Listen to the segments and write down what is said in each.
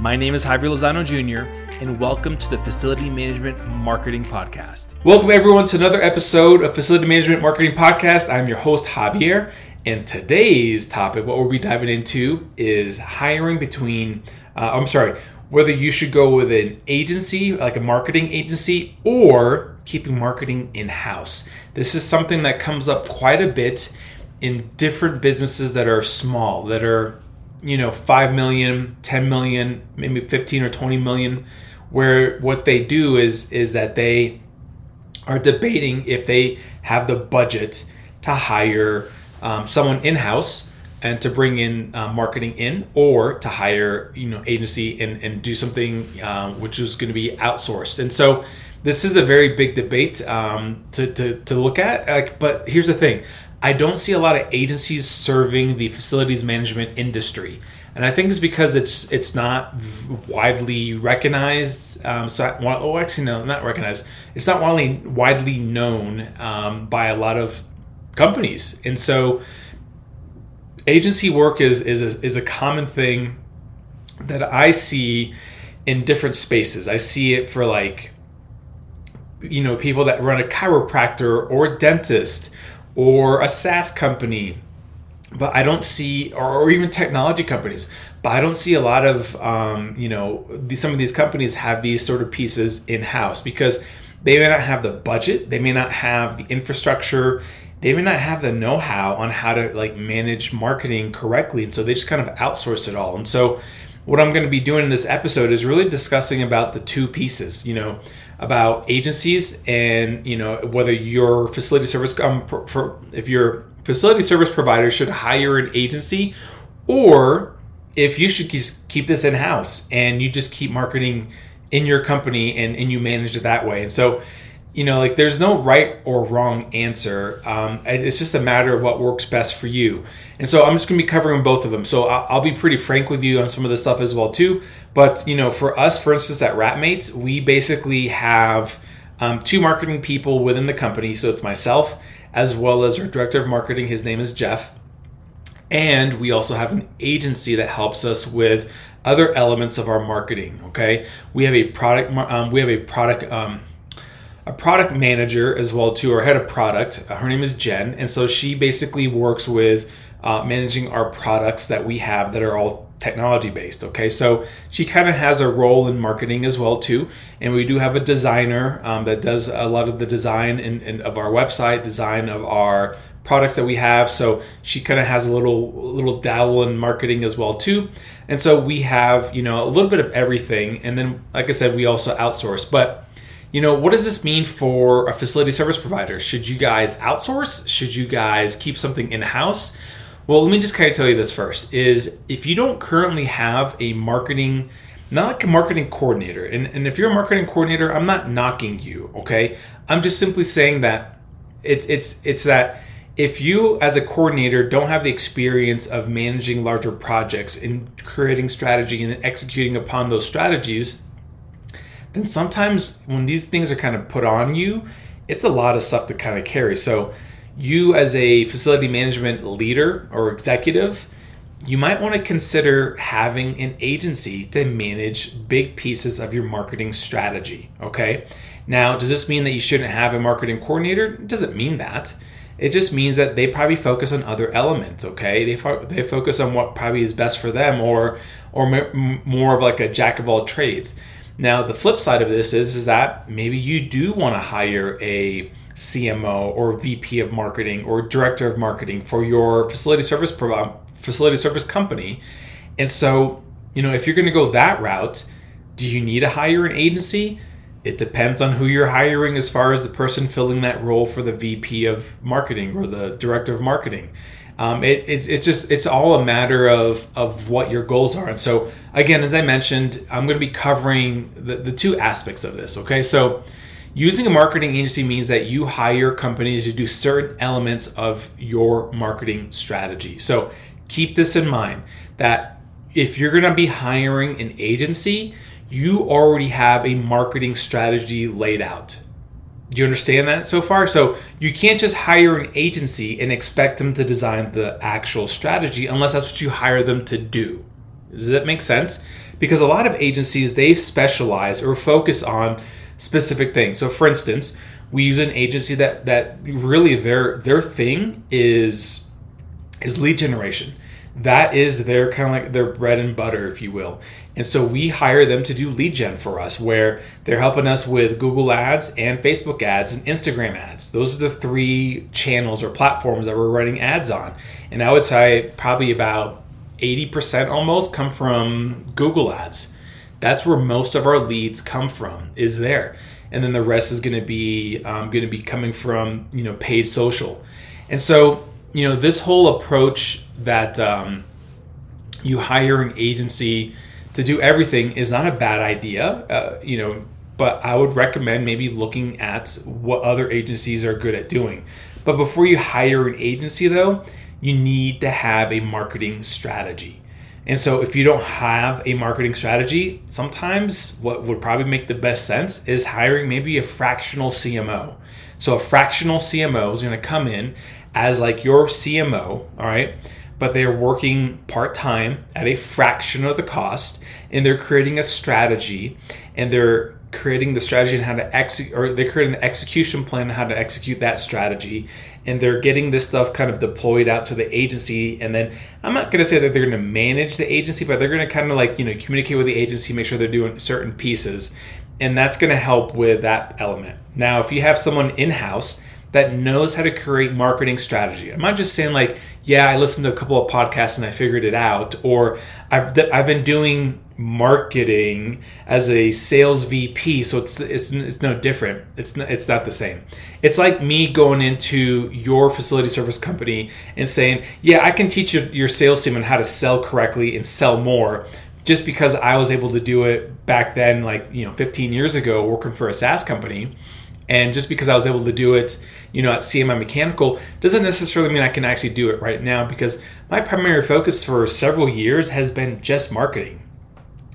My name is Javier Lozano Jr., and welcome to the Facility Management Marketing Podcast. Welcome, everyone, to another episode of Facility Management Marketing Podcast. I'm your host, Javier, and today's topic, what we'll be diving into, is hiring between, uh, I'm sorry, whether you should go with an agency, like a marketing agency, or keeping marketing in house. This is something that comes up quite a bit in different businesses that are small, that are, you know, 5 million, 10 million, maybe 15 or 20 million, where what they do is is that they are debating if they have the budget to hire um, someone in house and to bring in uh, marketing in or to hire you know agency and, and do something uh, which is going to be outsourced. And so this is a very big debate um, to, to, to look at. Like, but here's the thing i don't see a lot of agencies serving the facilities management industry and I think it's because it's it's not widely recognized. Um, so, well, actually, no, not recognized. It's not widely widely known um, by a lot of companies, and so agency work is is a, is a common thing that I see in different spaces. I see it for like you know people that run a chiropractor or a dentist or a SaaS company, but I don't see or, or even technology companies. But I don't see a lot of um, you know these, some of these companies have these sort of pieces in house because they may not have the budget, they may not have the infrastructure they may not have the know-how on how to like manage marketing correctly and so they just kind of outsource it all and so what i'm going to be doing in this episode is really discussing about the two pieces you know about agencies and you know whether your facility service um, for, if your facility service provider should hire an agency or if you should keep this in house and you just keep marketing in your company and, and you manage it that way. And so you know, like there's no right or wrong answer. Um, it's just a matter of what works best for you. And so I'm just going to be covering both of them. So I'll, be pretty frank with you on some of this stuff as well too. But you know, for us, for instance, at Ratmates, we basically have um, two marketing people within the company. So it's myself as well as our director of marketing. His name is Jeff. And we also have an agency that helps us with other elements of our marketing. Okay, we have a product. Um, we have a product um, a product manager as well too, or head of product. Uh, her name is Jen, and so she basically works with uh, managing our products that we have that are all technology based. Okay, so she kind of has a role in marketing as well too, and we do have a designer um, that does a lot of the design in, of our website, design of our products that we have. So she kind of has a little little dabble in marketing as well too, and so we have you know a little bit of everything, and then like I said, we also outsource, but you know, what does this mean for a facility service provider? Should you guys outsource? Should you guys keep something in house? Well, let me just kind of tell you this first is if you don't currently have a marketing not like a marketing coordinator. And, and if you're a marketing coordinator, I'm not knocking you, okay? I'm just simply saying that it's it's it's that if you as a coordinator don't have the experience of managing larger projects and creating strategy and executing upon those strategies, then sometimes when these things are kind of put on you, it's a lot of stuff to kind of carry. So, you as a facility management leader or executive, you might want to consider having an agency to manage big pieces of your marketing strategy. Okay. Now, does this mean that you shouldn't have a marketing coordinator? It doesn't mean that. It just means that they probably focus on other elements. Okay, they fo- they focus on what probably is best for them, or or m- more of like a jack of all trades. Now, the flip side of this is, is that maybe you do want to hire a CMO or VP of marketing or director of marketing for your facility service facility service company. And so, you know, if you're going to go that route, do you need to hire an agency? It depends on who you're hiring as far as the person filling that role for the VP of marketing or the director of marketing. Um, it, it's, it's just it's all a matter of of what your goals are and so again as i mentioned i'm going to be covering the, the two aspects of this okay so Using a marketing agency means that you hire companies to do certain elements of your marketing strategy. So keep this in mind that if you're going to be hiring an agency, you already have a marketing strategy laid out. Do you understand that so far? So you can't just hire an agency and expect them to design the actual strategy unless that's what you hire them to do. Does that make sense? Because a lot of agencies they specialize or focus on specific things. So for instance, we use an agency that that really their their thing is is lead generation. That is their kind of like their bread and butter, if you will. And so we hire them to do lead gen for us, where they're helping us with Google ads and Facebook ads and Instagram ads. Those are the three channels or platforms that we're running ads on. And I would say probably about 80% almost come from Google ads. That's where most of our leads come from, is there. And then the rest is going to be um, going to be coming from you know paid social. And so you know this whole approach that um, you hire an agency to do everything is not a bad idea. Uh, you know, but I would recommend maybe looking at what other agencies are good at doing. But before you hire an agency, though, you need to have a marketing strategy. And so, if you don't have a marketing strategy, sometimes what would probably make the best sense is hiring maybe a fractional CMO. So, a fractional CMO is going to come in as like your CMO, all right? But they're working part time at a fraction of the cost and they're creating a strategy and they're creating the strategy and how to execute or they're creating execution plan on how to execute that strategy and they're getting this stuff kind of deployed out to the agency and then i'm not going to say that they're going to manage the agency but they're going to kind of like you know communicate with the agency make sure they're doing certain pieces and that's going to help with that element. Now if you have someone in-house that knows how to create marketing strategy. I'm not just saying like, yeah, I listened to a couple of podcasts and I figured it out, or I've I've been doing marketing as a sales VP, so it's it's, it's no different. It's not, it's not the same. It's like me going into your facility service company and saying, yeah, I can teach your, your sales team on how to sell correctly and sell more. Just because I was able to do it back then, like you know, 15 years ago, working for a SaaS company, and just because I was able to do it, you know, at CMI Mechanical doesn't necessarily mean I can actually do it right now because my primary focus for several years has been just marketing.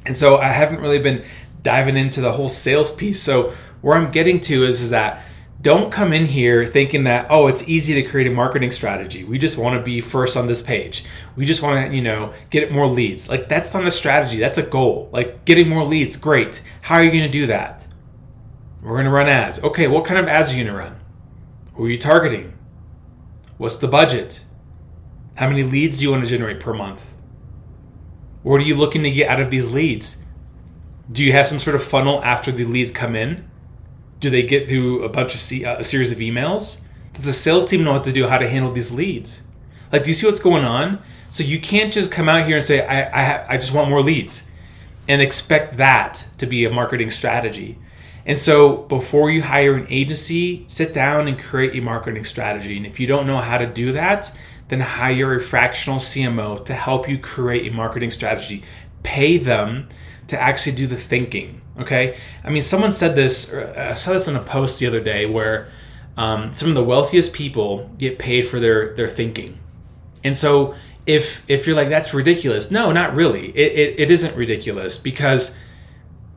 And so I haven't really been diving into the whole sales piece. So where I'm getting to is, is that don't come in here thinking that oh it's easy to create a marketing strategy. We just want to be first on this page. We just want to you know get more leads. Like that's not a strategy. That's a goal. Like getting more leads great. How are you going to do that we're going to run ads. Okay, what kind of ads are you going to run? Who are you targeting? What's the budget? How many leads do you want to generate per month? What are you looking to get out of these leads? Do you have some sort of funnel after the leads come in? Do they get through a bunch of C- uh, a series of emails? Does the sales team know what to do, how to handle these leads? Like, do you see what's going on? So you can't just come out here and say, I, I, ha- I just want more leads and expect that to be a marketing strategy. And so before you hire an agency, sit down and create a marketing strategy. And if you don't know how to do that, then hire a fractional CMO to help you create a marketing strategy. Pay them to actually do the thinking. Okay. I mean, someone said this, I saw this in a post the other day where um, some of the wealthiest people get paid for their, their thinking. And so if, if you're like, that's ridiculous, no, not really. It, it, it isn't ridiculous because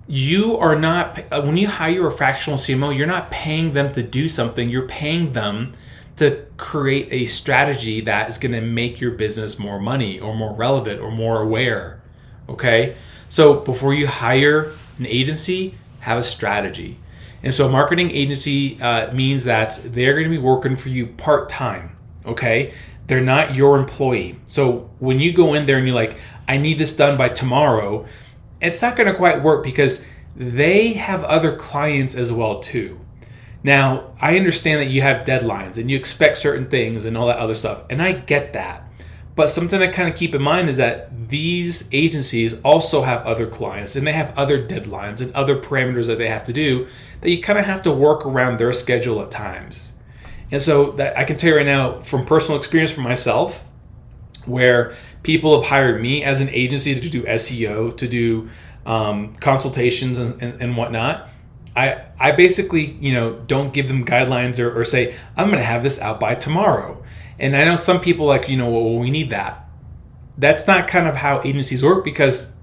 you are not uh, when you hire a fractional CMO, you're not paying them to do something. You're paying them to create a strategy that is going to make your business more money or more relevant or more aware. Okay? So before you hire an agency, have a strategy. And so a marketing agency uh, means that they're going to be working for you part time. Okay? They're not your employee. So when you go in there and you're like, I need this done by tomorrow, it's not going to quite work because they have other clients as well too. Now, I understand that you have deadlines and you expect certain things and all that other stuff, and I get that. But something to kind of keep in mind is that these agencies also have other clients and they have other deadlines and other parameters that they have to do that you kind of have to work around their schedule at times. And so that I can tell you right now from personal experience for myself, where people have hired me as an agency to do SEO, to do um, consultations and, and, and whatnot. I, I basically, you know, don't give them guidelines or, or say, I'm going to have this out by tomorrow. And I know some people like, you know, well, we need that. That's not kind of how agencies work because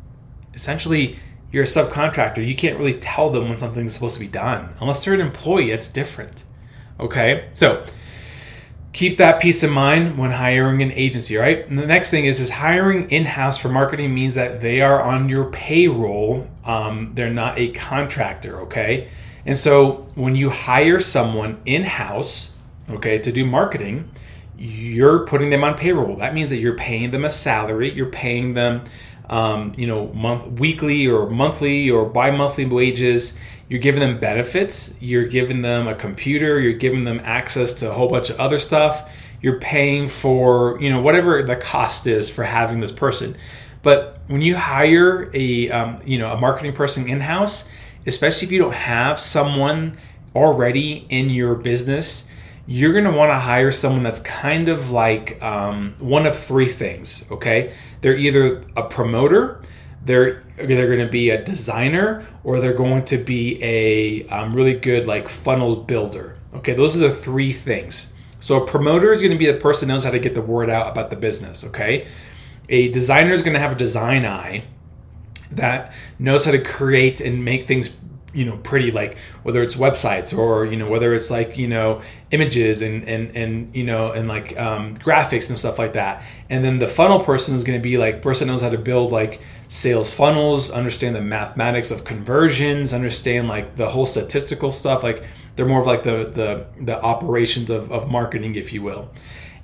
essentially you're a subcontractor. You can't really tell them when something's supposed to be done. Unless they're an employee, it's different. Okay? So keep that peace in mind when hiring an agency, right? And the next thing is is hiring in-house for marketing means that they are on your payroll. Um, they're not a contractor, okay? And so when you hire someone in-house, okay, to do marketing, you're putting them on payroll. That means that you're paying them a salary, you're paying them um, you know, month, weekly or monthly or bi-monthly wages. You're giving them benefits. You're giving them a computer. You're giving them access to a whole bunch of other stuff. You're paying for, you know, whatever the cost is for having this person. But when you hire a, um, you know, a marketing person in house, especially if you don't have someone already in your business you're going to want to hire someone that's kind of like um, one of three things. Okay, they're either a promoter, they're they're going to be a designer, or they're going to be a um, really good like funnel builder. Okay, those are the three things. So a promoter is going to be the person knows how to get the word out about the business. Okay, a designer is going to have a design eye that knows how to create and make things you know pretty like whether it's websites or you know whether it's like you know images and and and you know and like um, graphics and stuff like that. And then the funnel person is going to be like person knows how to build like sales funnels understand the mathematics of conversions understand like the whole statistical stuff. Like they're more of like the the the operations of, of marketing if you will.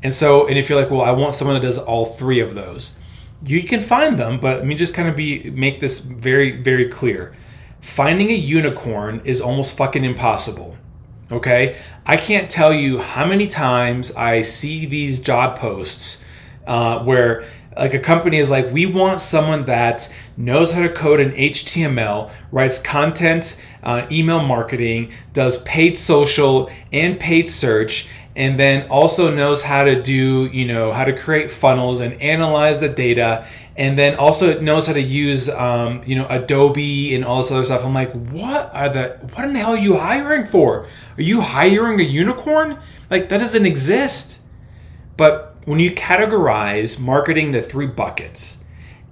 And so and if you're like well i want someone that does all three of those you can find them but let me just kind of be make this very very clear finding a unicorn is almost fucking impossible. Okay? I can't tell you how many times I see these job posts uh, where like a company is like, we want someone that knows how to code in HTML, writes content, uh, email marketing, does paid social and paid search, and then also knows how to do, you know, how to create funnels and analyze the data and then also knows how to use um, you know Adobe and all this other stuff. I'm like, what are the what in the hell are you hiring for? Are you hiring a unicorn? Like that doesn't exist. But when you categorize marketing to three buckets,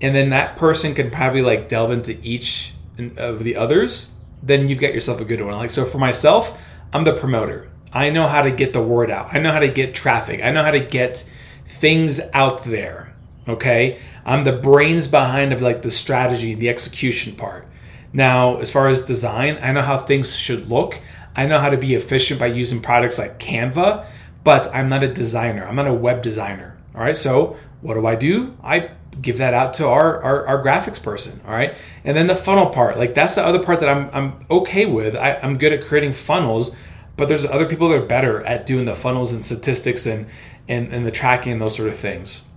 and then that person can probably like delve into each of the others, then you've got yourself a good one. Like so for myself, I'm the promoter. I know how to get the word out. I know how to get traffic. I know how to get things out there. Okay? I'm the brains behind of like the strategy, the execution part. Now, as far as design, I know how things should look. I know how to be efficient by using products like Canva, but I'm not a designer. I'm not a web designer. All right. So what do I do? I give that out to our, our, our, graphics person. All right. And then the funnel part, like that's the other part that I'm, I'm okay with. I, I'm good at creating funnels, but there's other people that are better at doing the funnels and statistics and, and, and the tracking and those sort of things.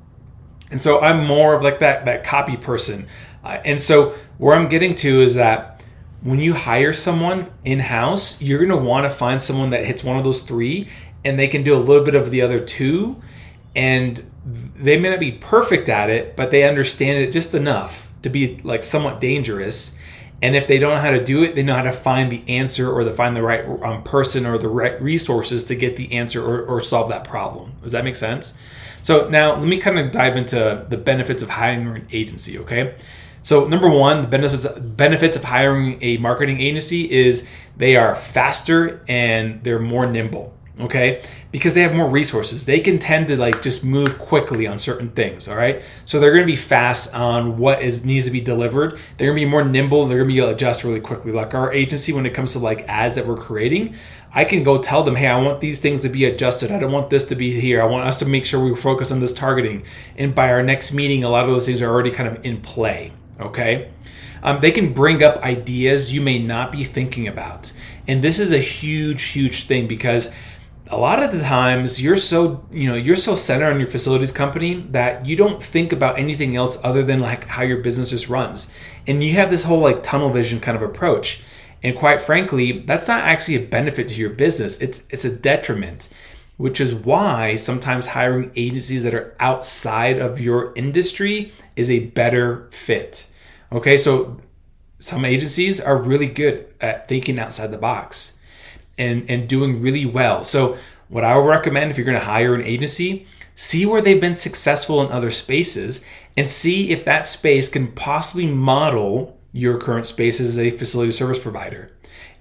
And so I'm more of like that that copy person. Uh, and so where I'm getting to is that when you hire someone in house, you're going to want to find someone that hits one of those three and they can do a little bit of the other two and they may not be perfect at it, but they understand it just enough to be like somewhat dangerous. And if they don't know how to do it, they know how to find the answer or to find the right um, person or the right resources to get the answer or, or solve that problem. Does that make sense? So now let me kind of dive into the benefits of hiring an agency, okay? So number one, the benefits benefits of hiring a marketing agency is they are faster and they're more nimble okay? Because they have more resources. They can tend to like just move quickly on certain things all right? So they're going to be fast on what is needs to be delivered. They're going to be more nimble they're going to be able to adjust really quickly. Like our agency when it comes to like ads that we're creating i can go tell them hey i want these things to be adjusted. I don't want this to be here. I want us to make sure we focus on this targeting. And by our next meeting a lot of those things are already kind of in play okay? Um, they can bring up ideas you may not be thinking about. And this is a huge huge thing because a lot of the times you're so you know you're so centered on your facilities company that you don't think about anything else other than like how your business just runs. And you have this whole like tunnel vision kind of approach. And quite frankly that's not actually a benefit to your business. It's it's a detriment which is why sometimes hiring agencies that are outside of your industry is a better fit. Okay so some agencies are really good at thinking outside the box and and doing really well. So what I would recommend if you're going to hire an agency, see where they've been successful in other spaces and see if that space can possibly model your current space as a facility service provider.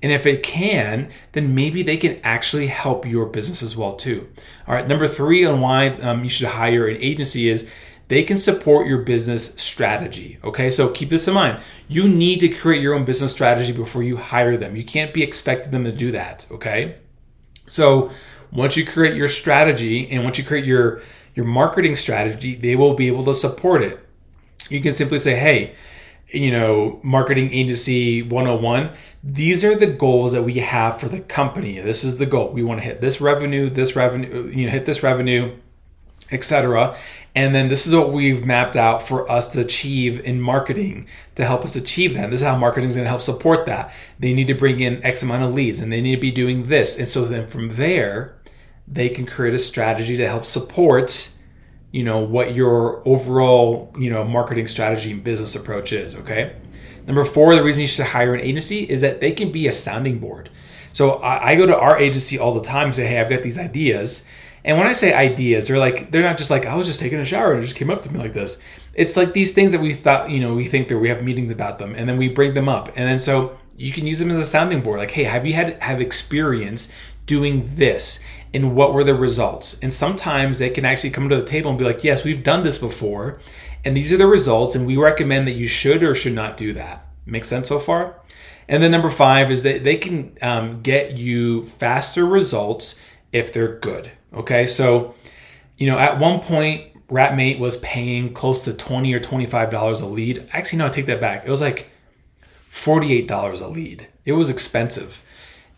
And if it can, then maybe they can actually help your business as well too. All right, number three on why um, you should hire an agency is they can support your business strategy. Okay, so keep this in mind. You need to create your own business strategy before you hire them. You can't be expecting them to do that. Okay, so once you create your strategy and once you create your your marketing strategy, they will be able to support it. You can simply say, hey, you know, marketing agency 101, these are the goals that we have for the company. This is the goal. We want to hit this revenue, this revenue, you know, hit this revenue, etc. And then this is what we've mapped out for us to achieve in marketing to help us achieve that. This is how marketing is going to help support that. They need to bring in X amount of leads and they need to be doing this. And so then from there, they can create a strategy to help support you know what your overall you know marketing strategy and business approach is okay number four the reason you should hire an agency is that they can be a sounding board so I, I, go to our agency all the time and say hey i've got these ideas and when i say ideas they're like they're not just like i was just taking a shower and it just came up to me like this it's like these things that we thought you know we think that we have meetings about them and then we bring them up and then so you can use them as a sounding board like hey have you had have experience doing this and what were the results. And sometimes they can actually come to the table and be like, yes, we've done this before, and these are the results, and we recommend that you should or should not do that. Make sense so far? And then number five is that they can um, get you faster results if they're good. Okay, so you know at one point Ratmate was paying close to twenty or twenty five dollars a lead. Actually, no, I take that back. It was like forty eight dollars a lead. It was expensive,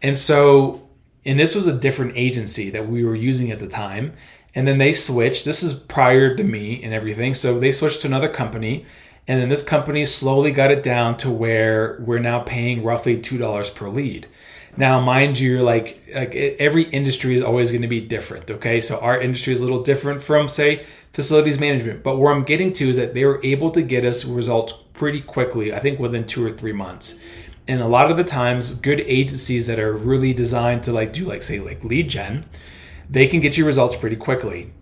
and so and this was a different agency that we were using at the time and then they switched this is prior to me and everything so they switched to another company and then this company slowly got it down to where we're now paying roughly $2 per lead now mind you like like every industry is always going to be different okay? So our industry is a little different from say facilities management. But where i'm getting to is that they were able to get us results pretty quickly i think within two or three months. And a lot of the times good agencies that are really designed to like do like say like lead gen they can get you results pretty quickly.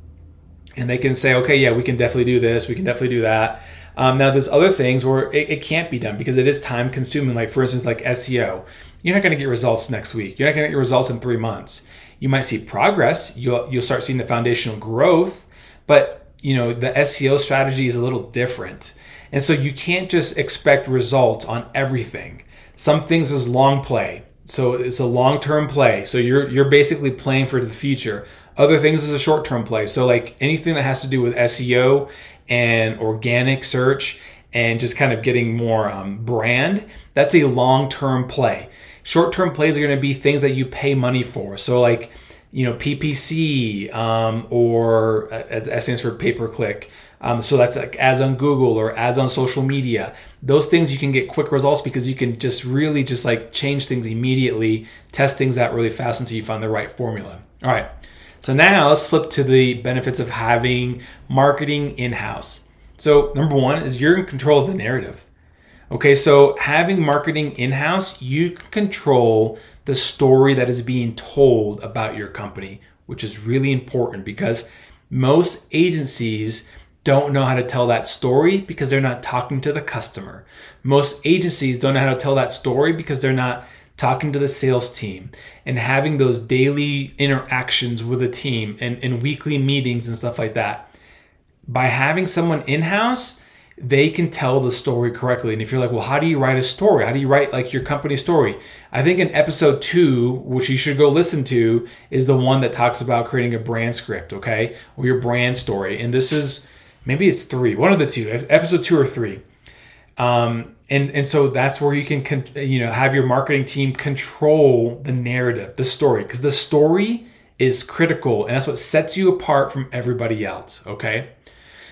And they can say okay yeah we can definitely do this we can definitely do that. Um, now there's other things where it, it, can't be done because it is time consuming. Like for instance like seo you're not going to get results next week you're not going to get results in three months you might see progress you'll, you'll start seeing the foundational growth but you know the seo strategy is a little different and so you can't just expect results on everything some things is long play. So it's a long-term play. So you're you're basically playing for the future. Other things is a short-term play. So like anything that has to do with SEO and organic search and just kind of getting more um, brand, that's a long-term play. Short-term plays are going to be things that you pay money for. So like you know PPC um, or uh, that stands for pay per click um, so that's like ads on Google or ads on social media. Those things you can get quick results because you can just really just like change things immediately, test things out really fast until you find the right formula. All right. So now let's flip to the benefits of having marketing in house. So, number one is you're in control of the narrative. Okay, so having marketing in house, you can control the story that is being told about your company, which is really important because most agencies don't know how to tell that story because they're not talking to the customer. Most agencies don't know how to tell that story because they're not talking to the sales team and having those daily interactions with a team and, and weekly meetings and stuff like that. By having someone in house, they can tell the story correctly. And if you're like, well, how do you write a story? How do you write like your company story? I think in episode two, which you should go listen to, is the one that talks about creating a brand script, okay? Or your brand story. And this is maybe it's three, one of the two, episode two or three. Um, and and so that's where you can con- you know have your marketing team control the narrative, the story, because the story is critical, and that's what sets you apart from everybody else. Okay,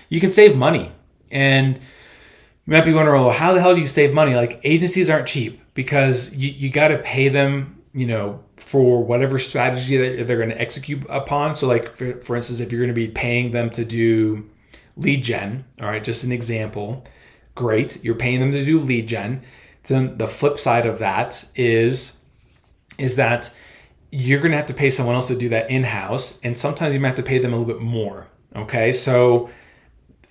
you can save money, and you might be wondering, well, how the hell do you save money? Like agencies aren't cheap because you you got to pay them, you know, for whatever strategy that they're going to execute upon. So, like for, for instance, if you're going to be paying them to do lead gen. All right, just an example. Great, you're paying them to do lead gen. then the flip side of that is is that you're going to have to pay someone else to do that in house, and sometimes you might have to pay them a little bit more. Okay, so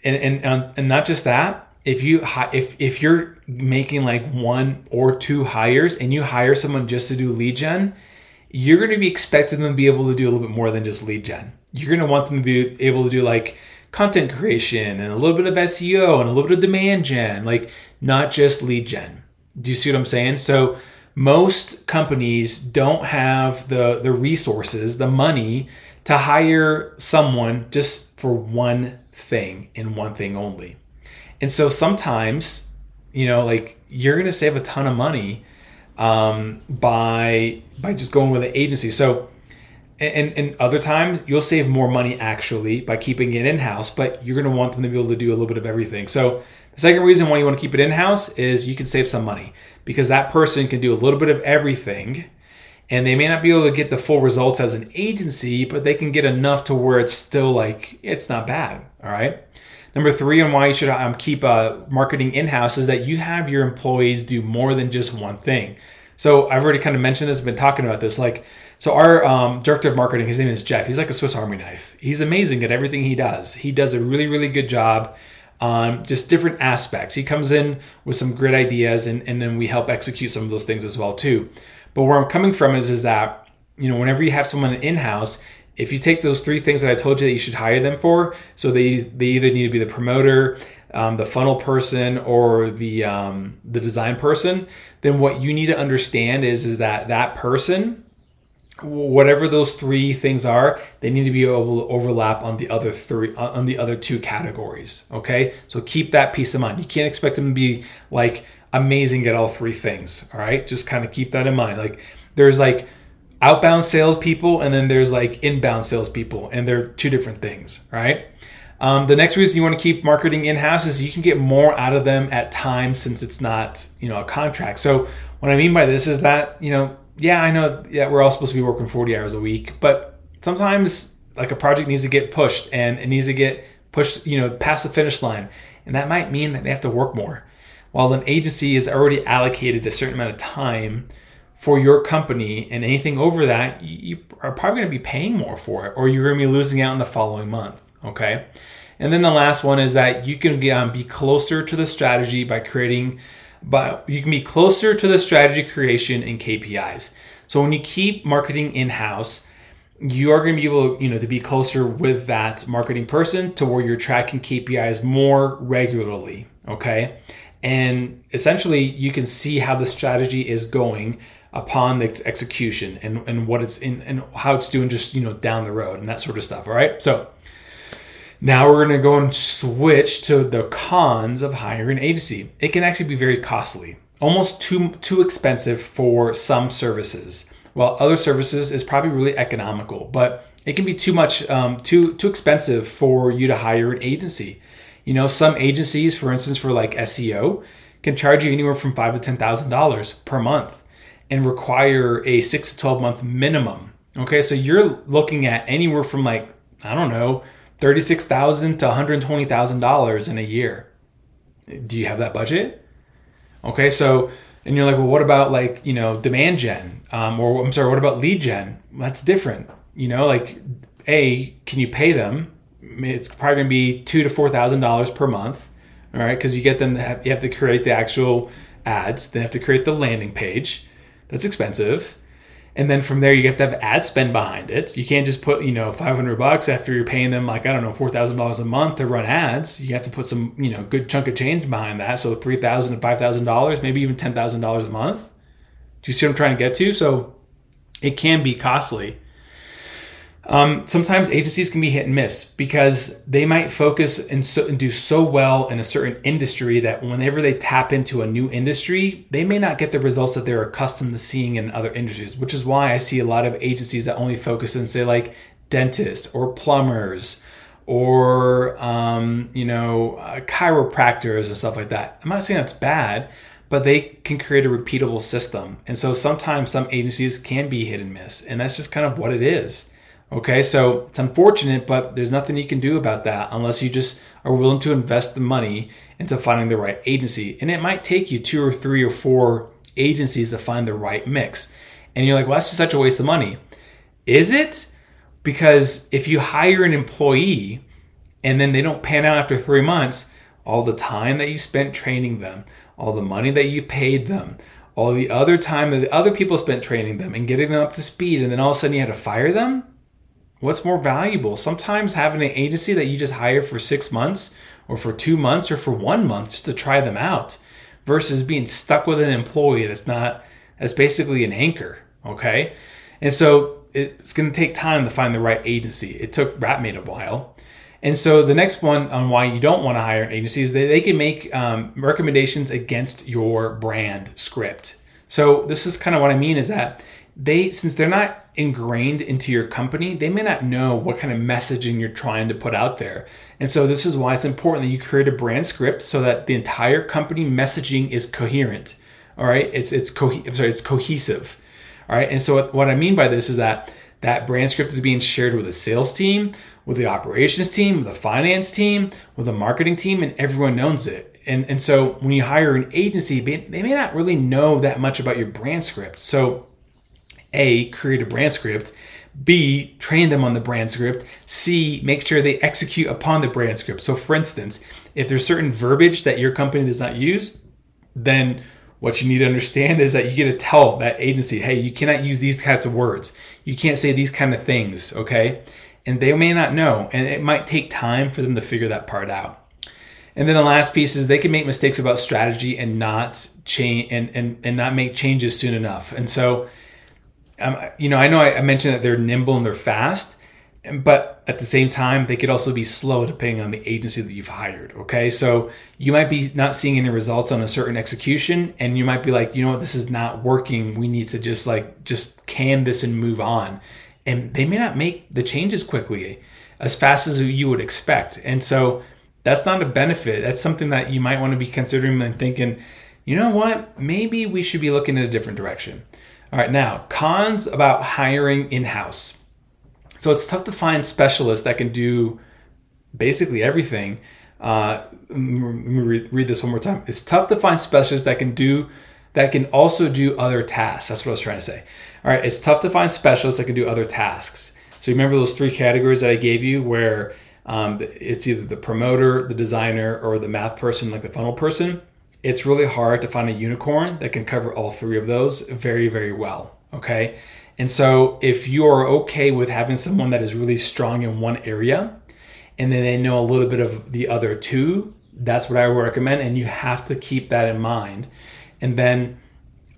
and and um, and not just that. If you if if you're making like one or two hires and you hire someone just to do lead gen, you're going to be expecting them to be able to do a little bit more than just lead gen. You're going to want them to be able to do like content creation and a little bit of SEO and a little bit of demand gen, like not just lead gen. Do you see what I'm saying? So most companies don't have the the resources, the money to hire someone just for one thing and one thing only. And so sometimes, you know, like you're going to save a ton of money um, by by just going with an agency. So and, and other times you'll save more money actually by keeping it in house, but you're going to want them to be able to do a little bit of everything. So the second reason why you want to keep it in house is you can save some money because that person can do a little bit of everything and they may not be able to get the full results as an agency, but they can get enough to where it's still like it's not bad. All right. Number three, and why you should um, keep uh, marketing in house is that you have your employees do more than just one thing. So I've already kind of mentioned this, been talking about this. Like, so our um, director of marketing, his name is Jeff. He's like a Swiss Army knife. He's amazing at everything he does. He does a really, really good job on just different aspects. He comes in with some great ideas, and, and then we help execute some of those things as well too. But where I'm coming from is is that you know whenever you have someone in house, if you take those three things that I told you that you should hire them for, so they they either need to be the promoter, um, the funnel person, or the um, the design person, then what you need to understand is is that that person whatever those three things are they need to be able to overlap on the other three on the other two categories okay? So keep that peace of mind. You can't expect them to be like amazing at all three things. All right. Just kind of keep that in mind. Like there's like outbound salespeople and then there's like inbound salespeople, and they're two different things. Right. Um, the next reason you want to keep marketing in house is you can get more out of them at times since it's not, you know, a contract. So what I mean by this is that, you know, yeah, I know yeah, we're all supposed to be working 40 hours a week, but sometimes like a project needs to get pushed and it needs to get pushed, you know, past the finish line. And that might mean that they have to work more while an agency is already allocated a certain amount of time for your company and anything over that you are probably going to be paying more for it or you're going to be losing out in the following month okay? And then the last one is that you can um, be closer to the strategy by creating but you can be closer to the strategy creation and kpis so when you keep marketing in-house you are going to be able you know to be closer with that marketing person to where you're tracking kpis more regularly okay and essentially you can see how the strategy is going upon its execution and, and what it's in and how it's doing just you know down the road and that sort of stuff all right? So now we're going to go and switch to the cons of hiring an agency. It can actually be very costly almost too too expensive for some services while other services is probably really economical but it can be too much um, too too expensive for you to hire an agency you know, some agencies, for instance, for like SEO, can charge you anywhere from five to ten thousand dollars per month and require a six to twelve month minimum. Okay, so you're looking at anywhere from like I don't know, thirty six thousand to one hundred twenty thousand dollars in a year. Do you have that budget? Okay, so and you're like, well, what about like you know demand gen, um, or I'm sorry, what about lead gen? That's different. You know, like a can you pay them? It's probably going to be two to four thousand dollars per month. All right, because you get them. Have, you have to create the actual ads. They have to create the landing page. That's expensive. And then from there, you have to have ad spend behind it. You can't just put, you know, 500 bucks after you're paying them like, I don't know, $4,000 a month to run ads. You have to put some, you know, good chunk of change behind that. So 3,000 to $5,000, maybe even $10,000 a month. Do you see what I'm trying to get to? So it can be costly. Um, sometimes agencies can be hit and miss because they might focus and, so, and, do so well in a certain industry that whenever they tap into a new industry, they may not get the results that they're accustomed to seeing in other industries, which is why I see a lot of agencies that only focus in, say, like dentists or plumbers or, um, you know, uh, chiropractors and stuff like that. I'm not saying that's bad, but they can create a repeatable system. And so sometimes some agencies can be hit and miss, and that's just kind of what it is Okay, so it's unfortunate, but there's nothing you can do about that unless you just are willing to invest the money into finding the right agency. And it might take you two or three or four agencies to find the right mix. And you're like, well, that's just such a waste of money. Is it? Because if you hire an employee and then they don't pan out after three months, all the time that you spent training them, all the money that you paid them, all the other time that the other people spent training them and getting them up to speed, and then all of a sudden you had to fire them? What's more valuable? Sometimes having an agency that you just hire for six months or for two months or for one month just to try them out versus being stuck with an employee that's not, that's basically an anchor. Okay. And so it's going to take time to find the right agency. It took Ratmate a while. And so the next one on why you don't want to hire an agency is that they can make um, recommendations against your brand script. So this is kind of what I mean is that they, since they're not ingrained into your company, they may not know what kind of messaging you're trying to put out there. And so this is why it's important that you create a brand script so that the entire company messaging is coherent. All right, it's it's co- I'm sorry, it's cohesive. All right, and so what I mean by this is that that brand script is being shared with the sales team, with the operations team, with the finance team, with the marketing team, and everyone knows it. And, and so when you hire an agency, they may not really know that much about your brand script. So, A, create a brand script. B, train them on the brand script. C, make sure they execute upon the brand script. So, for instance, if there's certain verbiage that your company does not use, then what you need to understand is that you get to tell that agency, hey, you cannot use these kinds of words. You can't say these kind of things, okay? And they may not know, and it might take time for them to figure that part out. And then the last piece is they can make mistakes about strategy and not change and, and, and not make changes soon enough. And so, um, you know, I know I, mentioned that they're nimble and they're fast, but at the same time they could also be slow depending on the agency that you've hired okay? So you might be not seeing any results on a certain execution and you might be like you know what? This is not working. We need to just like just can this and move on. And they may not make the changes quickly as fast as you would expect. And so that's not a benefit. That's something that you might want to be considering and thinking you know what? Maybe we should be looking in a different direction all right now cons about hiring in-house so it's tough to find specialists that can do basically everything. Uh, let me read, read this one more time. It's tough to find specialists that can do that can also do other tasks. That's what I was trying to say. All right, it's tough to find specialists that can do other tasks. So remember those three categories that I gave you, where um, it's either the promoter, the designer, or the math person, like the funnel person. It's really hard to find a unicorn that can cover all three of those very, very well. Okay, and so if you are okay with having someone that is really strong in one area and then they know a little bit of the other two, that's what I would recommend. And you have to keep that in mind. And then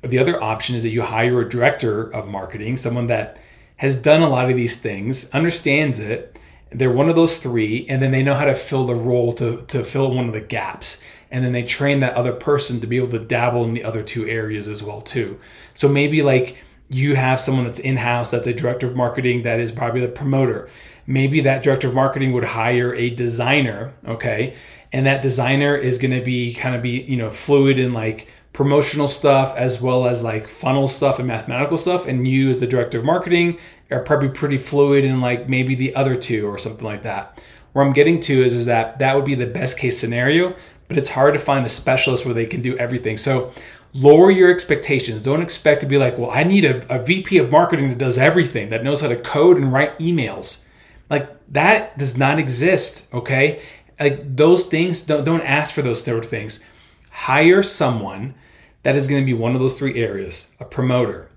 the other option is that you hire a director of marketing, someone that has done a lot of these things, understands it. They're one of those three, and then they know how to fill the role to, to fill one of the gaps. And then they train that other person to be able to dabble in the other two areas as well, too. So maybe like you have someone that's in house, that's a director of marketing, that is probably the promoter. Maybe that director of marketing would hire a designer, okay? And that designer is going to be kind of be, you know, fluid in like promotional stuff as well as like funnel stuff and mathematical stuff. And you, as the director of marketing, are probably pretty fluid in like maybe the other two or something like that. Where I'm getting to is, is that that would be the best case scenario, but it's hard to find a specialist where they can do everything. So lower your expectations. Don't expect to be like, well, I need a, a VP of marketing that does everything, that knows how to code and write emails. Like that does not exist, okay? Like those things, don't, don't ask for those sort of things. Hire someone that is going to be one of those three areas a promoter,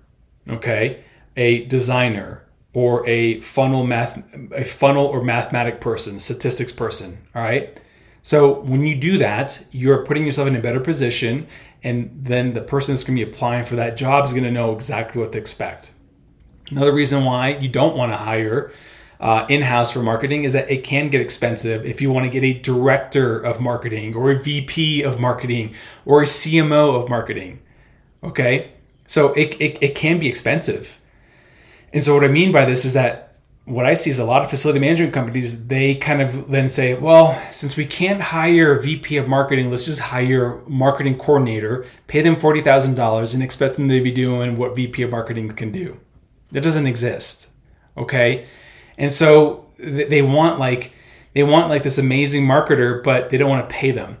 okay? A designer, or a funnel math a funnel or mathematic person, statistics person, all right? So when you do that, you're putting yourself in a better position and then the person that's going to be applying for that job is going to know exactly what to expect. Another reason why you don't want to hire uh, in-house for marketing is that it can get expensive if you want to get a director of marketing or a VP of marketing or a CMO of marketing. Okay, so it, it, it can be expensive. And so what I mean by this is that what I see is a lot of facility management companies, they kind of then say, well, since we can't hire a VP of marketing, let's just hire a marketing coordinator, pay them $40,000 and expect them to be doing what VP of marketing can do. That doesn't exist. Okay. And so they want like they want like this amazing marketer, but they don't want to pay them.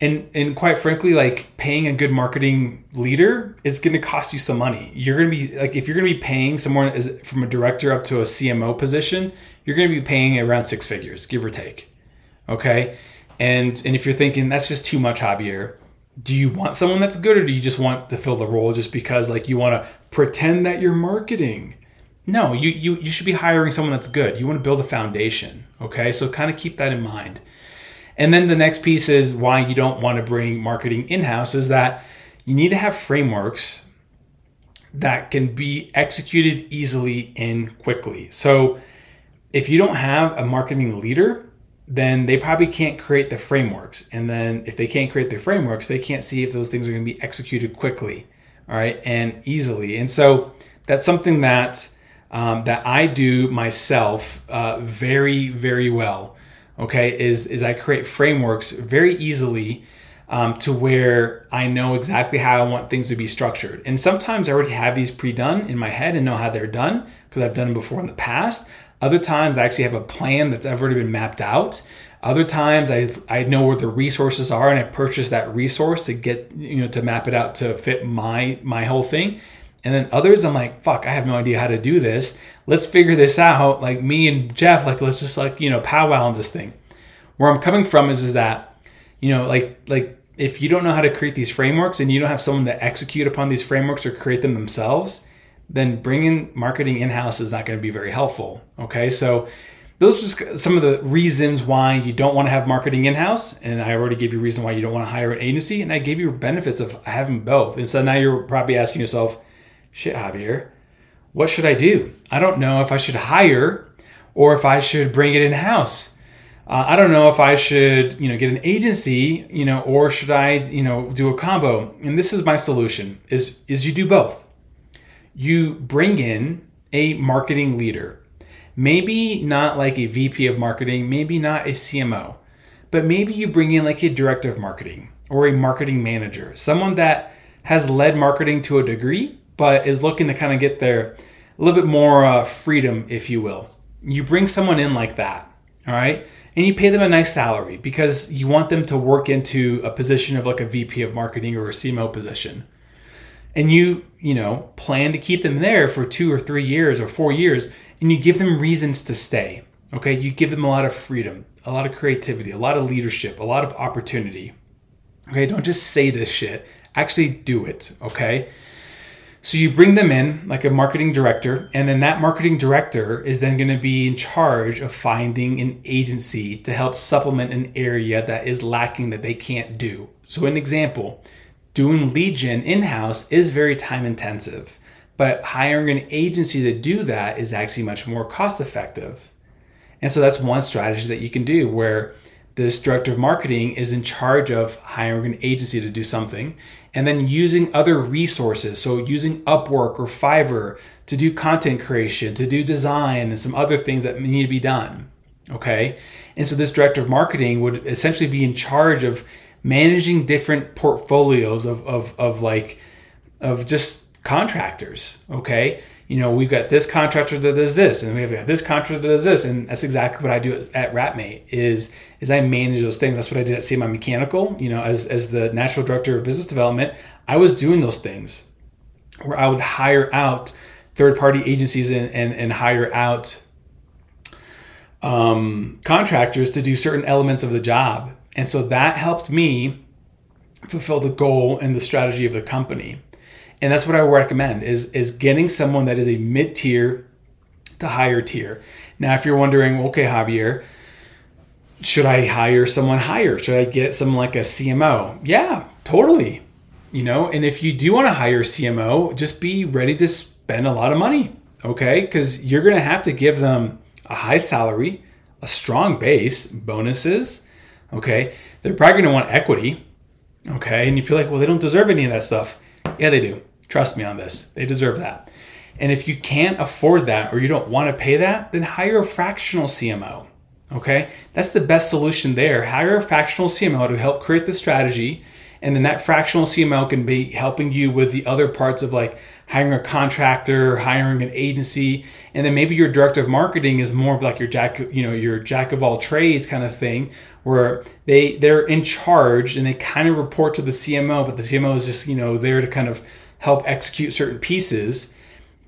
And and quite frankly, like paying a good marketing leader is going to cost you some money. You're going to be like if you're going to be paying someone as from a director up to a CMO position, you're going to be paying around six figures, give or take. Okay, and and if you're thinking that's just too much, Javier, do you want someone that's good or do you just want to fill the role just because like you want to pretend that you're marketing? No, you, you you should be hiring someone that's good. You want to build a foundation. Okay, so kind of keep that in mind. And then the next piece is why you don't want to bring marketing in house is that you need to have frameworks that can be executed easily and quickly. So if you don't have a marketing leader, then they probably can't create the frameworks. And then if they can't create the frameworks, they can't see if those things are going to be executed quickly, all right, and easily. And so that's something that um, that I do myself uh, very, very well. Okay, is is I create frameworks very easily um, to where I know exactly how I want things to be structured. And sometimes I already have these pre-done in my head and know how they're done because I've done them before in the past. Other times I actually have a plan that's already been mapped out. Other times I, I know where the resources are and I purchase that resource to get, you know, to map it out to fit my, my whole thing. And then others, I'm like, fuck, I have no idea how to do this. Let's figure this out. Like me and Jeff, like, let's just like, you know, powwow on this thing. Where I'm coming from is, is that, you know, like, like if you don't know how to create these frameworks and you don't have someone to execute upon these frameworks or create them themselves, then bringing marketing in house is not going to be very helpful. Okay, so those are some of the reasons why you don't want to have marketing in house. And I already gave you a reason why you don't want to hire an agency, and I gave you benefits of having both. And so now you're probably asking yourself, shit, Javier, what should I do? I don't know if I should hire or if I should bring it in house. Uh, I don't know if I should, you know, get an agency, you know, or should I, you know, do a combo? And this is my solution: is is you do both you bring in a marketing leader. Maybe not like a VP of marketing, maybe not a CMO, but maybe you bring in like a director of marketing or a marketing manager, someone that has led marketing to a degree, but is looking to kind of get their a little bit more uh, freedom, if you will. You bring someone in like that, all right? And you pay them a nice salary because you want them to work into a position of like a VP of marketing or a CMO position and you you know plan to keep them there for two or three years or four years and you give them reasons to stay okay you give them a lot of freedom a lot of creativity a lot of leadership a lot of opportunity okay don't just say this shit actually do it okay so you bring them in like a marketing director and then that marketing director is then going to be in charge of finding an agency to help supplement an area that is lacking that they can't do so an example doing lead gen in house is very time intensive, but hiring an agency to do that is actually much more cost effective. And so that's one strategy that you can do where this director of marketing is in charge of hiring an agency to do something and then using other resources. So, using Upwork or Fiverr to do content creation, to do design, and some other things that need to be done. Okay. And so, this director of marketing would essentially be in charge of managing different portfolios of, of, of like of just contractors okay you know we've got this contractor that does this and we have got this contractor that does this and that's exactly what i do at ratmate is is i manage those things. That's what i did at cmi mechanical you know as as the national director of business development. I was doing those things where i would hire out third party agencies and and, and hire out um, contractors to do certain elements of the job. And so that helped me fulfill the goal and the strategy of the company. And that's what I recommend is, is getting someone that is a mid-tier to higher tier. Now, if you're wondering, okay, Javier, should I hire someone higher? Should I get someone like a CMO? Yeah, totally. You know, and if you do want to hire a CMO, just be ready to spend a lot of money, okay? Because you're going to have to give them a high salary, a strong base, bonuses, Okay. They're probably going to want equity. Okay. And you feel like, well, they don't deserve any of that stuff. Yeah, they do. Trust me on this. They deserve that. And if you can't afford that or you don't want to pay that, then hire a fractional CMO. Okay. That's the best solution there. Hire a fractional CMO to help create the strategy. And then that fractional CMO can be helping you with the other parts of like hiring a contractor, hiring an agency, and then maybe your director of marketing is more of like your jack, you know, your jack of all trades kind of thing, where they they're in charge and they kind of report to the CMO, but the CMO is just you know there to kind of help execute certain pieces.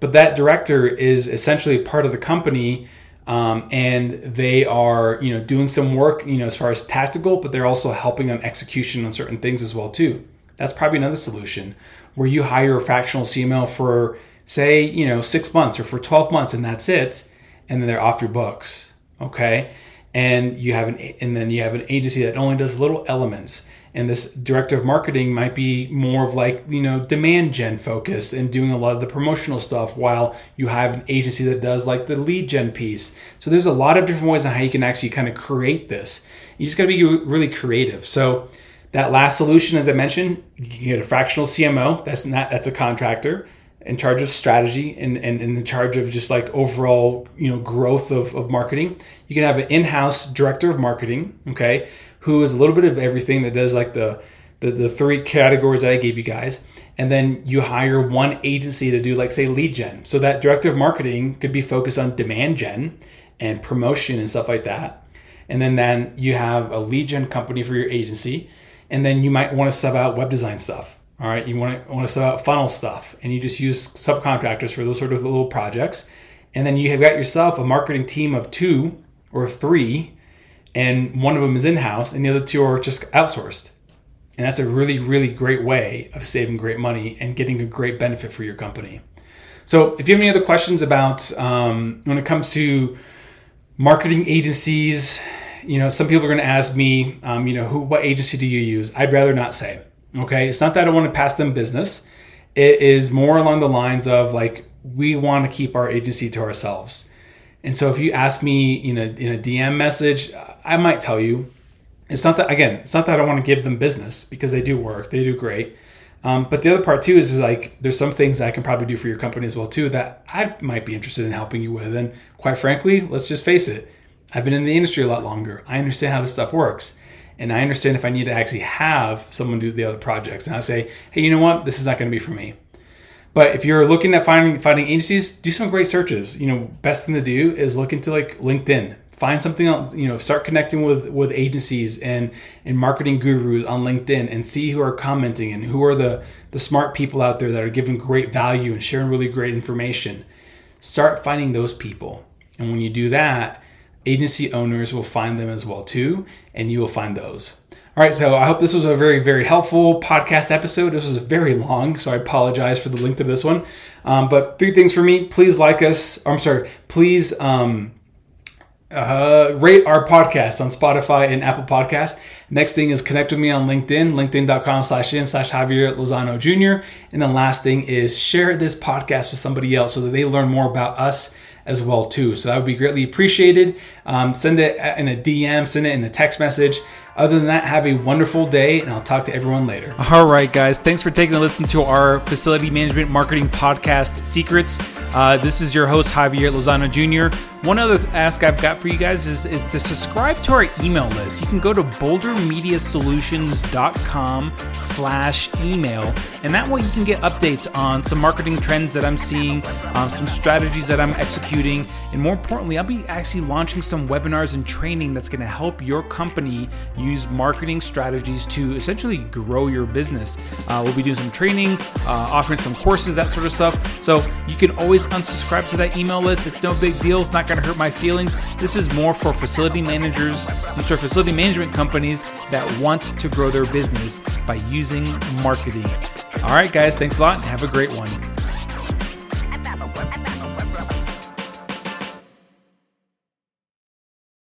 But that director is essentially part of the company. Um, and they are, you know, doing some work, you know, as far as tactical, but they're also helping on execution on certain things as well too. That's probably another solution where you hire a fractional CMO for, say, you know, six months or for 12 months, and that's it, and then they're off your books. Okay, and you have an and then you have an agency that only does little elements and this director of marketing might be more of like you know demand gen focus and doing a lot of the promotional stuff while you have an agency that does like the lead gen piece. So there's a lot of different ways on how you can actually kind of create this. You just got to be really creative. So that last solution as i mentioned you get a fractional cmo that's not that's a contractor in charge of strategy and, and, and in charge of just like overall you know growth of, of marketing. You can have an in-house director of marketing okay who is a little bit of everything that does like the, the the three categories that I gave you guys, and then you hire one agency to do like say lead gen. So that director of marketing could be focused on demand gen and promotion and stuff like that. And then then you have a lead gen company for your agency, and then you might want to sub out web design stuff. All right, you want to want to sub out funnel stuff, and you just use subcontractors for those sort of little projects. And then you have got yourself a marketing team of two or three and one of them is in house, and the other two are just outsourced. And that's a really, really great way of saving great money and getting a great benefit for your company. So, if you have any other questions about um, when it comes to marketing agencies, you know, some people are going to ask me, um, you know, who, what agency do you use? I'd rather not say. Okay, it's not that I want to pass them business. It is more along the lines of like we want to keep our agency to ourselves. And so, if you ask me, you know, in a DM message, I might tell you. It's not that again. It's not that I don't want to give them business because they do work. They do great. Um, but the other part too is, is like there's some things that I can probably do for your company as well too that I might be interested in helping you with. And quite frankly, let's just face it, I've been in the industry a lot longer. I understand how this stuff works. And I understand if I need to actually have someone do the other projects. And I say, hey, you know what? This is not going to be for me. But if you're looking at finding finding agencies, do some great searches. You know, best thing to do is look into like LinkedIn find something else you know start connecting with with agencies and and marketing gurus on linkedin and see who are commenting and who are the the smart people out there that are giving great value and sharing really great information. Start finding those people. And when you do that agency owners will find them as well too and you will find those. All right so i hope this was a very very helpful podcast episode. This was very long so i apologize for the length of this one. Um, but three things for me. Please like us. I'm sorry. Please um, uh, rate our podcast on Spotify and Apple Podcast. Next thing is connect with me on LinkedIn, linkedin.com slash in slash Javier Lozano Jr. And then last thing is share this podcast with somebody else so that they learn more about us as well too. So that would be greatly appreciated. Um, send it in a DM, send it in a text message. Other than that, have a wonderful day, and I'll talk to everyone later. All right, guys. Thanks for taking a listen to our facility management marketing podcast, Secrets. Uh, this is your host, Javier Lozano Jr. One other ask I've got for you guys is, is to subscribe to our email list. You can go to bouldermediasolutions.com slash email, and that way you can get updates on some marketing trends that I'm seeing, um, some strategies that I'm executing, and more importantly, I'll be actually launching some webinars and training that's to help your company use marketing strategies to essentially grow your business. Uh, we'll be doing some training, uh, offering some courses, that sort of stuff. So you can always unsubscribe to that email list. It's no big deal. It's not to hurt my feelings. This is more for facility managers, I'm sorry, facility management companies that want to grow their business by using marketing. All right, guys, thanks a lot and have a great one.